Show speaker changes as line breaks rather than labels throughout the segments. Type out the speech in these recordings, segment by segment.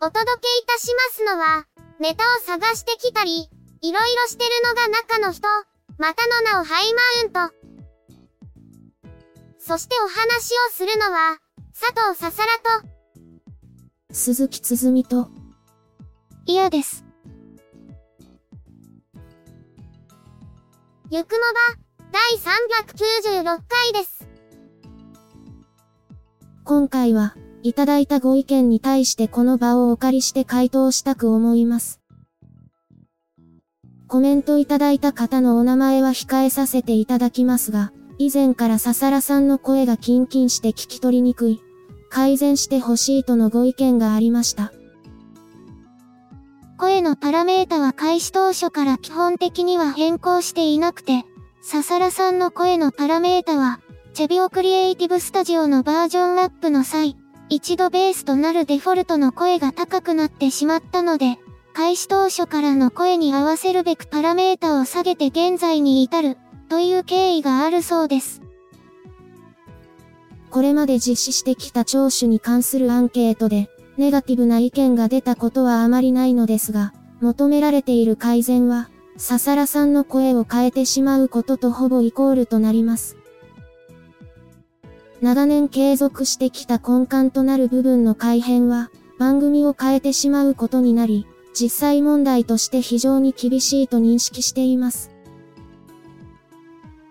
お届けいたしますのは、ネタを探してきたり、いろいろしてるのが中の人、またの名をハイマウント。そしてお話をするのは、佐藤ささらと、
鈴木つづみと、
嫌です。ゆくもば、第396回です。
今回は、いただいたご意見に対してこの場をお借りして回答したく思います。コメントいただいた方のお名前は控えさせていただきますが、以前からささらさんの声がキンキンして聞き取りにくい、改善してほしいとのご意見がありました。
声のパラメータは開始当初から基本的には変更していなくて、ささらさんの声のパラメータは、チェビオクリエイティブスタジオのバージョンアップの際、一度ベースとなるデフォルトの声が高くなってしまったので、開始当初からの声に合わせるべくパラメータを下げて現在に至る、という経緯があるそうです。
これまで実施してきた聴取に関するアンケートで、ネガティブな意見が出たことはあまりないのですが、求められている改善は、ささらさんの声を変えてしまうこととほぼイコールとなります。長年継続してきた根幹となる部分の改変は、番組を変えてしまうことになり、実際問題として非常に厳しいと認識しています。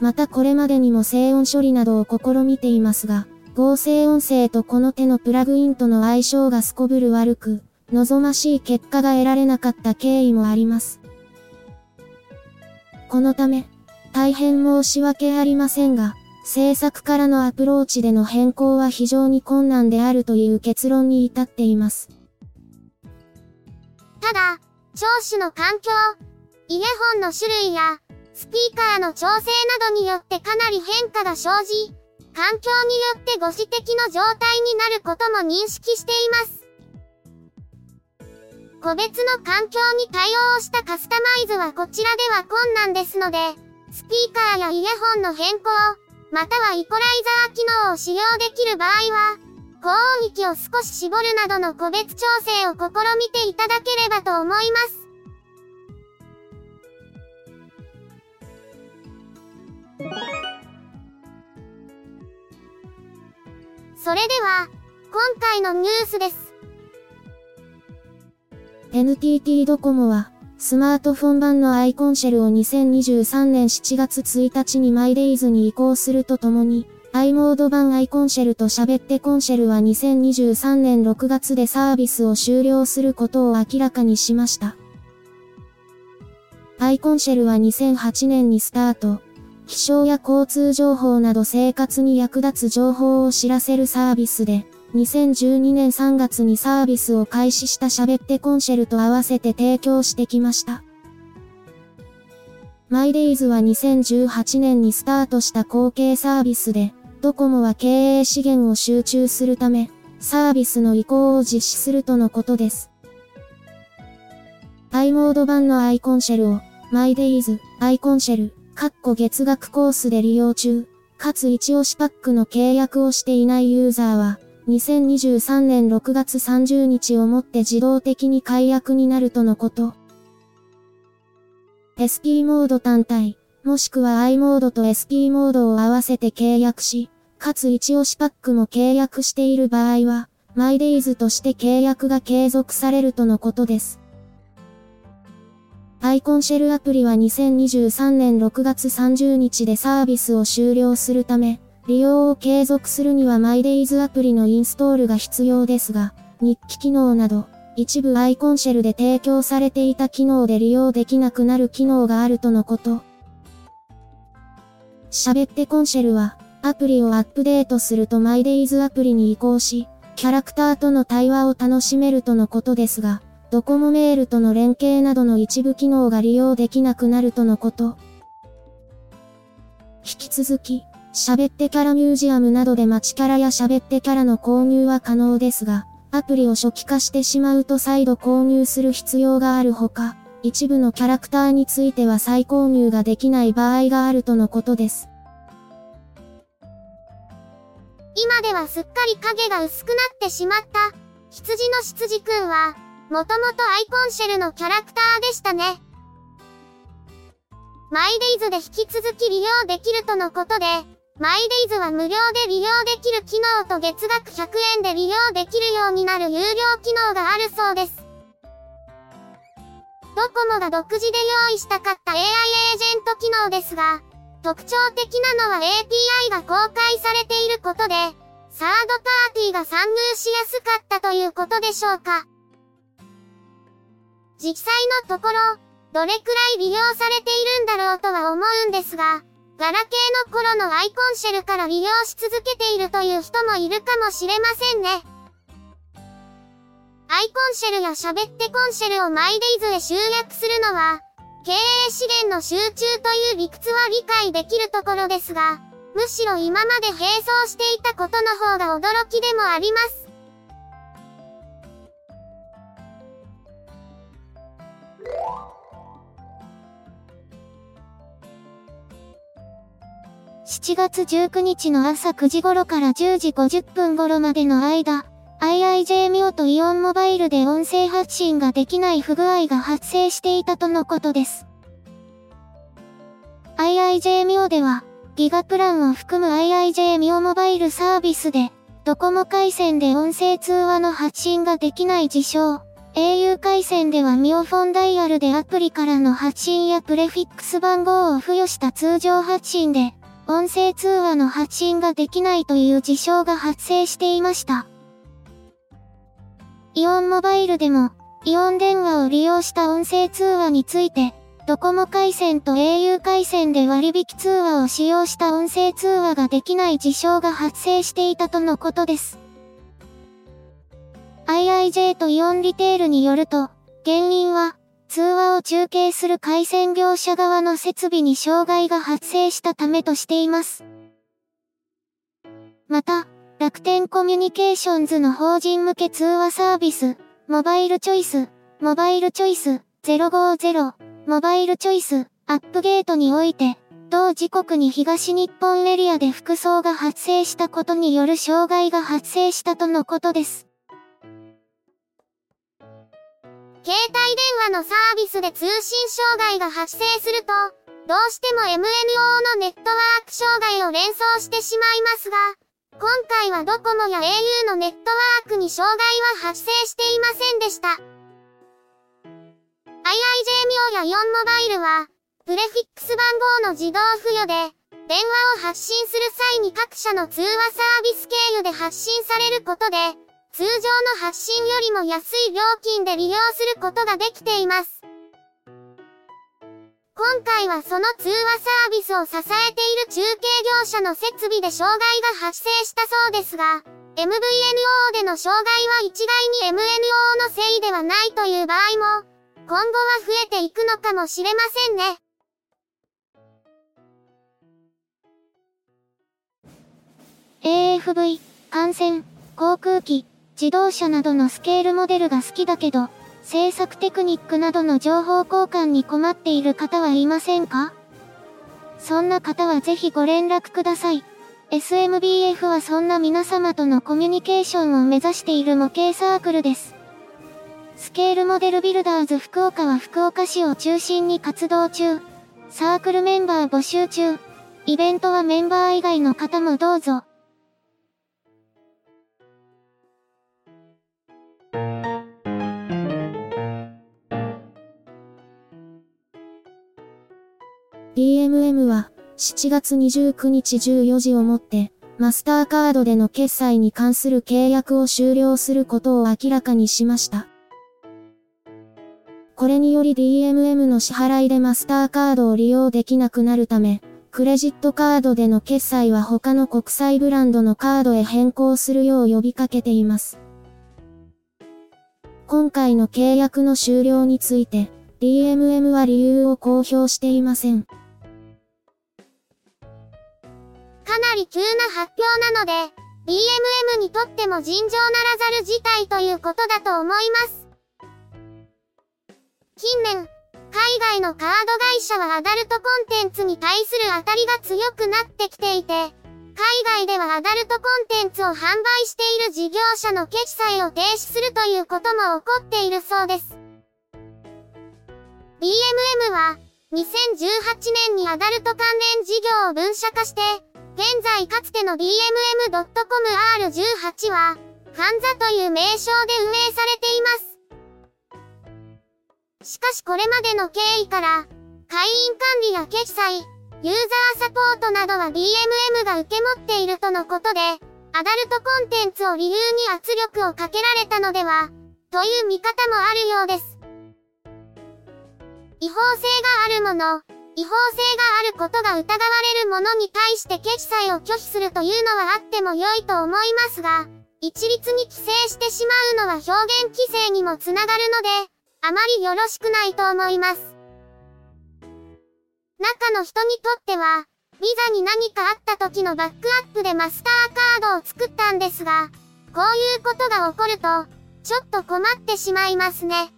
またこれまでにも静音処理などを試みていますが、合成音声とこの手のプラグインとの相性がすこぶる悪く、望ましい結果が得られなかった経緯もあります。このため、大変申し訳ありませんが、制作からのアプローチでの変更は非常に困難であるという結論に至っています。
ただ、聴取の環境、イヤホンの種類や、スピーカーの調整などによってかなり変化が生じ、環境によってご指摘の状態になることも認識しています。個別の環境に対応したカスタマイズはこちらでは困難ですので、スピーカーやイヤホンの変更、またはイコライザー機能を使用できる場合は、高音域を少し絞るなどの個別調整を試みていただければと思います。それでは、今回のニュースです。
NTT ドコモは、スマートフォン版の iコンシェルを2023年7月1日に my daiz に移行するとともに、i モード版アイコンシェルと喋ってコンシェルは2023年6月でサービスを終了することを明らかにしました。 iコンシェルは2008年にスタート。気象や交通情報など生活に役立つ情報を知らせるサービスで、2012年3月にサービスを開始した喋ってコンシェルと合わせて提供してきました。マイデイズは2018年にスタートした後継サービスで、ドコモは経営資源を集中するため、サービスの移行を実施するとのことです。i モード版の iコンシェルを、 my daiz、iコンシェル、カッコ月額コースで利用中、かつ一押しパックの契約をしていないユーザーは、2023年6月30日をもって自動的に解約になるとのこと。SP モード単体、もしくは i モードと SP モードを合わせて契約し、かつ一押しパックも契約している場合は、マイデイズとして契約が継続されるとのことです。アイコンシェルアプリは2023年6月30日でサービスを終了するため、利用を継続するには MyDays アプリのインストールが必要ですが、日記機能など、一部アイコンシェルで提供されていた機能で利用できなくなる機能があるとのこと。喋ってコンシェルは、アプリをアップデートすると MyDays アプリに移行し、キャラクターとの対話を楽しめるとのことですが、ドコモメールとの連携などの一部機能が利用できなくなるとのこと。引き続き、喋ってキャラミュージアムなどで街キャラや喋ってキャラの購入は可能ですが、アプリを初期化してしまうと再度購入する必要があるほか、一部のキャラクターについては再購入ができない場合があるとのことです。
今ではすっかり影が薄くなってしまった、羊の羊くんは、もともとアイコンシェルのキャラクターでしたね。マイデイズで引き続き利用できるとのことで、マイデイズは無料で利用できる機能と月額100円で利用できるようになる有料機能があるそうです。ドコモが独自で用意したかった AI エージェント機能ですが、特徴的なのは API が公開されていることで、サードパーティーが参入しやすかったということでしょうか。実際のところ、どれくらい利用されているんだろうとは思うんですが、ガラケーの頃のアイコンシェルから利用し続けているという人もいるかもしれませんね。アイコンシェルや喋ってコンシェルをマイデイズへ集約するのは、経営資源の集中という理屈は理解できるところですが、むしろ今まで並走していたことの方が驚きでもあります。7月19日の朝9時頃から10時50分頃までの間、IIJ ミオとイオンモバイルで音声発信ができない不具合が発生していたとのことです。IIJ ミオでは、ギガプランを含む IIJ ミオモバイルサービスで、ドコモ回線で音声通話の発信ができない事象。au 回線ではミオフォンダイヤルでアプリからの発信やプレフィックス番号を付与した通常発信で、音声通話の発信ができないという事象が発生していました。イオンモバイルでも、イオン電話を利用した音声通話について、ドコモ回線と au 回線で割引通話を使用した音声通話ができない事象が発生していたとのことです。IIJ とイオンリテールによると、原因は、通話を中継する回線業者側の設備に障害が発生したためとしています。また、楽天コミュニケーションズの法人向け通話サービス、モバイルチョイス、モバイルチョイス050、モバイルチョイス、アップゲートにおいて、同時刻に東日本エリアで服装が発生したことによる障害が発生したとのことです。携帯電話のサービスで通信障害が発生すると、どうしても MNO のネットワーク障害を連想してしまいますが、今回はドコモや au のネットワークに障害は発生していませんでした。IIJ ミオや4モバイルは、プレフィックス番号の自動付与で、電話を発信する際に各社の通話サービス経由で発信されることで、通常の発信よりも安い料金で利用することができています。今回はその通話サービスを支えている中継業者の設備で障害が発生したそうですが、MVNO での障害は一概に MNO のせいではないという場合も、今後は増えていくのかもしれませんね。AFV、感染、航空機、自動車などのスケールモデルが好きだけど、制作テクニックなどの情報交換に困っている方はいませんか？そんな方はぜひご連絡ください。SMBF はそんな皆様とのコミュニケーションを目指している模型サークルです。スケールモデルビルダーズ福岡は福岡市を中心に活動中。サークルメンバー募集中。イベントはメンバー以外の方もどうぞ。
DMM は7月29日14時をもってマスターカードでの決済に関する契約を終了することを明らかにしました。これにより DMM の支払いでマスターカードを利用できなくなるため、クレジットカードでの決済は他の国際ブランドのカードへ変更するよう呼びかけています。今回の契約の終了について、DMM は理由を公表していません。か
なり急な発表なので、DMM にとっても尋常ならざる事態ということだと思います。近年、海外のカード会社はアダルトコンテンツに対する当たりが強くなってきていて、海外ではアダルトコンテンツを販売している事業者の決済を停止するということも起こっているそうです。DMM は、2018年にアダルト関連事業を分社化して、現在かつての DMM.com-R18 は、カンザという名称で運営されています。しかしこれまでの経緯から、会員管理や決済、ユーザーサポートなどは DMM が受け持っているとのことで、アダルトコンテンツを理由に圧力をかけられたのでは、という見方もあるようです。違法性があるもの、違法性があることが疑われるものに対して決済を拒否するというのはあっても良いと思いますが、一律に規制してしまうのは表現規制にもつながるので、あまりよろしくないと思います。中の人にとっては、ビザに何かあった時のバックアップでマスターカードを作ったんですが、こういうことが起こると、ちょっと困ってしまいますね。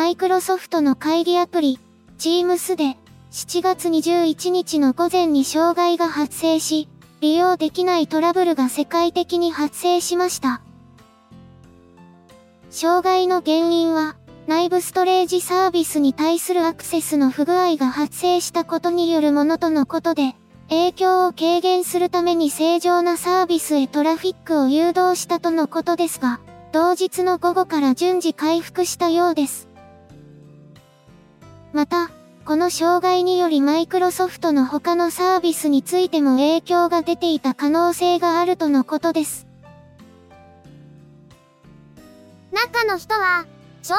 マイクロソフトの会議アプリ、Teams で、7月21日の午前に障害が発生し、利用できないトラブルが世界的に発生しました。障害の原因は、内部ストレージサービスに対するアクセスの不具合が発生したことによるものとのことで、影響を軽減するために正常なサービスへトラフィックを誘導したとのことですが、同日の午後から順次回復したようです。また、この障害によりマイクロソフトの他のサービスについても影響が出ていた可能性があるとのことです。中の人は、ちょう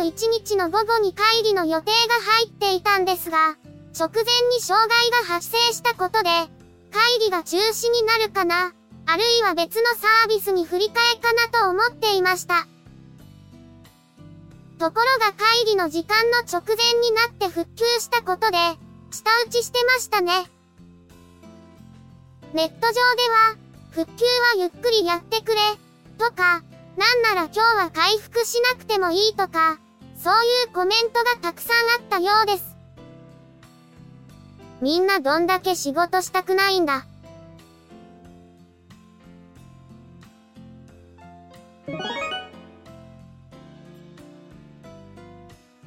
ど21日の午後に会議の予定が入っていたんですが、直前に障害が発生したことで、会議が中止になるかな、あるいは別のサービスに振り替えかなと思っていました。ところが会議の時間の直前になって復旧したことで、下打ちしてましたね。ネット上では、復旧はゆっくりやってくれ、とか、なんなら今日は回復しなくてもいいとか、そういうコメントがたくさんあったようです。みんなどんだけ仕事したくないんだ。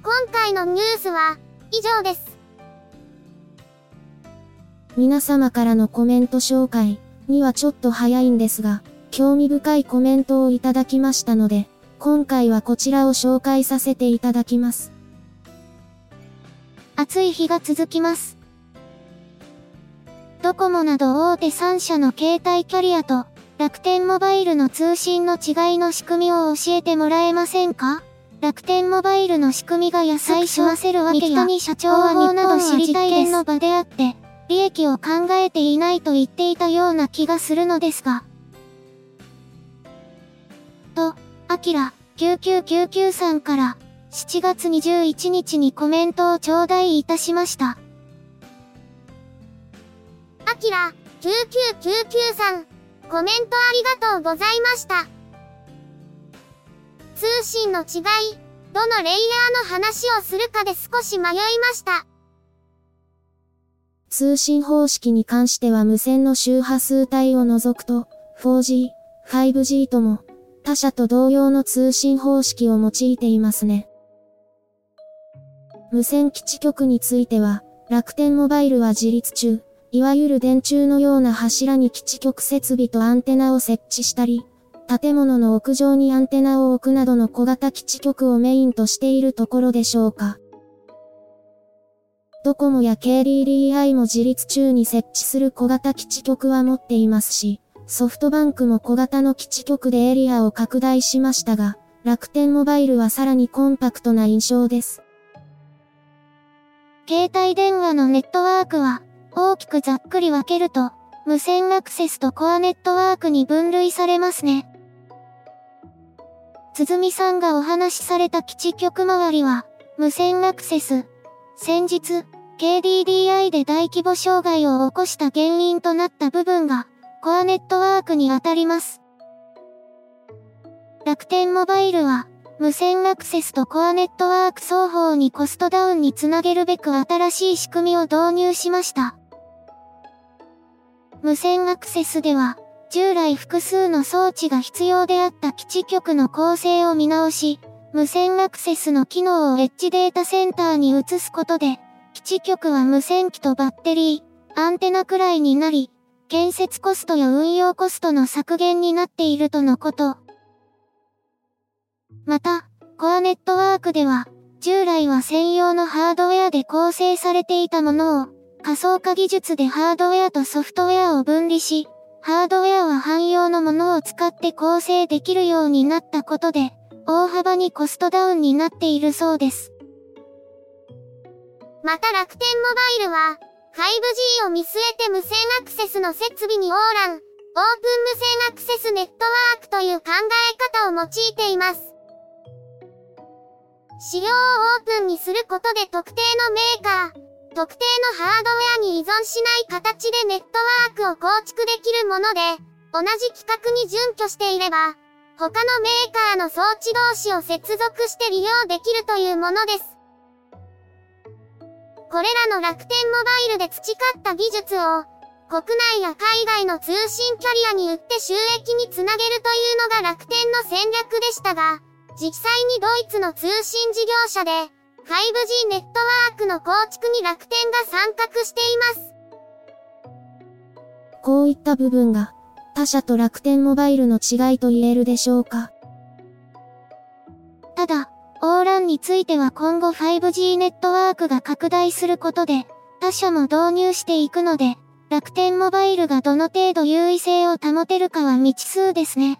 今回のニュースは以上です。
皆様からのコメント紹介にはちょっと早いんですが、興味深いコメントをいただきましたので、今回はこちらを紹介させていただきます。
暑い日が続きます。ドコモなど大手3社の携帯キャリアと楽天モバイルの通信の違いの仕組みを教えてもらえませんか？楽天モバイルの仕組みが野菜しわせるわけや、に社長は日本など知りたい点の場であって、利益を考えていないと言っていたような気がするのですが。と、アキラ、9999さんから、7月21日にコメントを頂戴いたしました。アキラ、9999さん、コメントありがとうございました。通信の違い、どのレイヤーの話をするかで少し迷いました。
通信方式に関しては無線の周波数帯を除くと、4G、5G とも、他社と同様の通信方式を用いていますね。無線基地局については、楽天モバイルは自立中、いわゆる電柱のような柱に基地局設備とアンテナを設置したり、建物の屋上にアンテナを置くなどの小型基地局をメインとしているところでしょうか。ドコモや KDDI も自立中に設置する小型基地局は持っていますし、ソフトバンクも小型の基地局でエリアを拡大しましたが、楽天モバイルはさらにコンパクトな印象です。
携帯電話のネットワークは、大きくざっくり分けると、無線アクセスとコアネットワークに分類されますね。つづみさんがお話しされた基地局周りは、無線アクセス。先日、KDDI で大規模障害を起こした原因となった部分が、コアネットワークにあたります。楽天モバイルは、無線アクセスとコアネットワーク双方にコストダウンにつなげるべく新しい仕組みを導入しました。無線アクセスでは、従来複数の装置が必要であった基地局の構成を見直し、無線アクセスの機能をエッジデータセンターに移すことで、基地局は無線機とバッテリー、アンテナくらいになり、建設コストや運用コストの削減になっているとのこと。また、コアネットワークでは、従来は専用のハードウェアで構成されていたものを、仮想化技術でハードウェアとソフトウェアを分離し、ハードウェアは汎用のものを使って構成できるようになったことで、大幅にコストダウンになっているそうです。
また楽天モバイルは、5G を見据えて無線アクセスの設備にオーラン、オープン無線アクセスネットワークという考え方を用いています。仕様をオープンにすることで特定のメーカー、特定のハードウェアに依存しない形でネットワークを構築できるもので、同じ規格に準拠していれば、他のメーカーの装置同士を接続して利用できるというものです。これらの楽天モバイルで培った技術を、国内や海外の通信キャリアに売って収益につなげるというのが楽天の戦略でしたが、実際にドイツの通信事業者で、5G ネットワークの構築に楽天が参画しています。
こういった部分が、他社と楽天モバイルの違いと言えるでしょうか？
ただ、オーランについては今後 5G ネットワークが拡大することで、他社も導入していくので、楽天モバイルがどの程度優位性を保てるかは未知数ですね。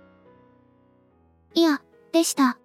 いや、でした。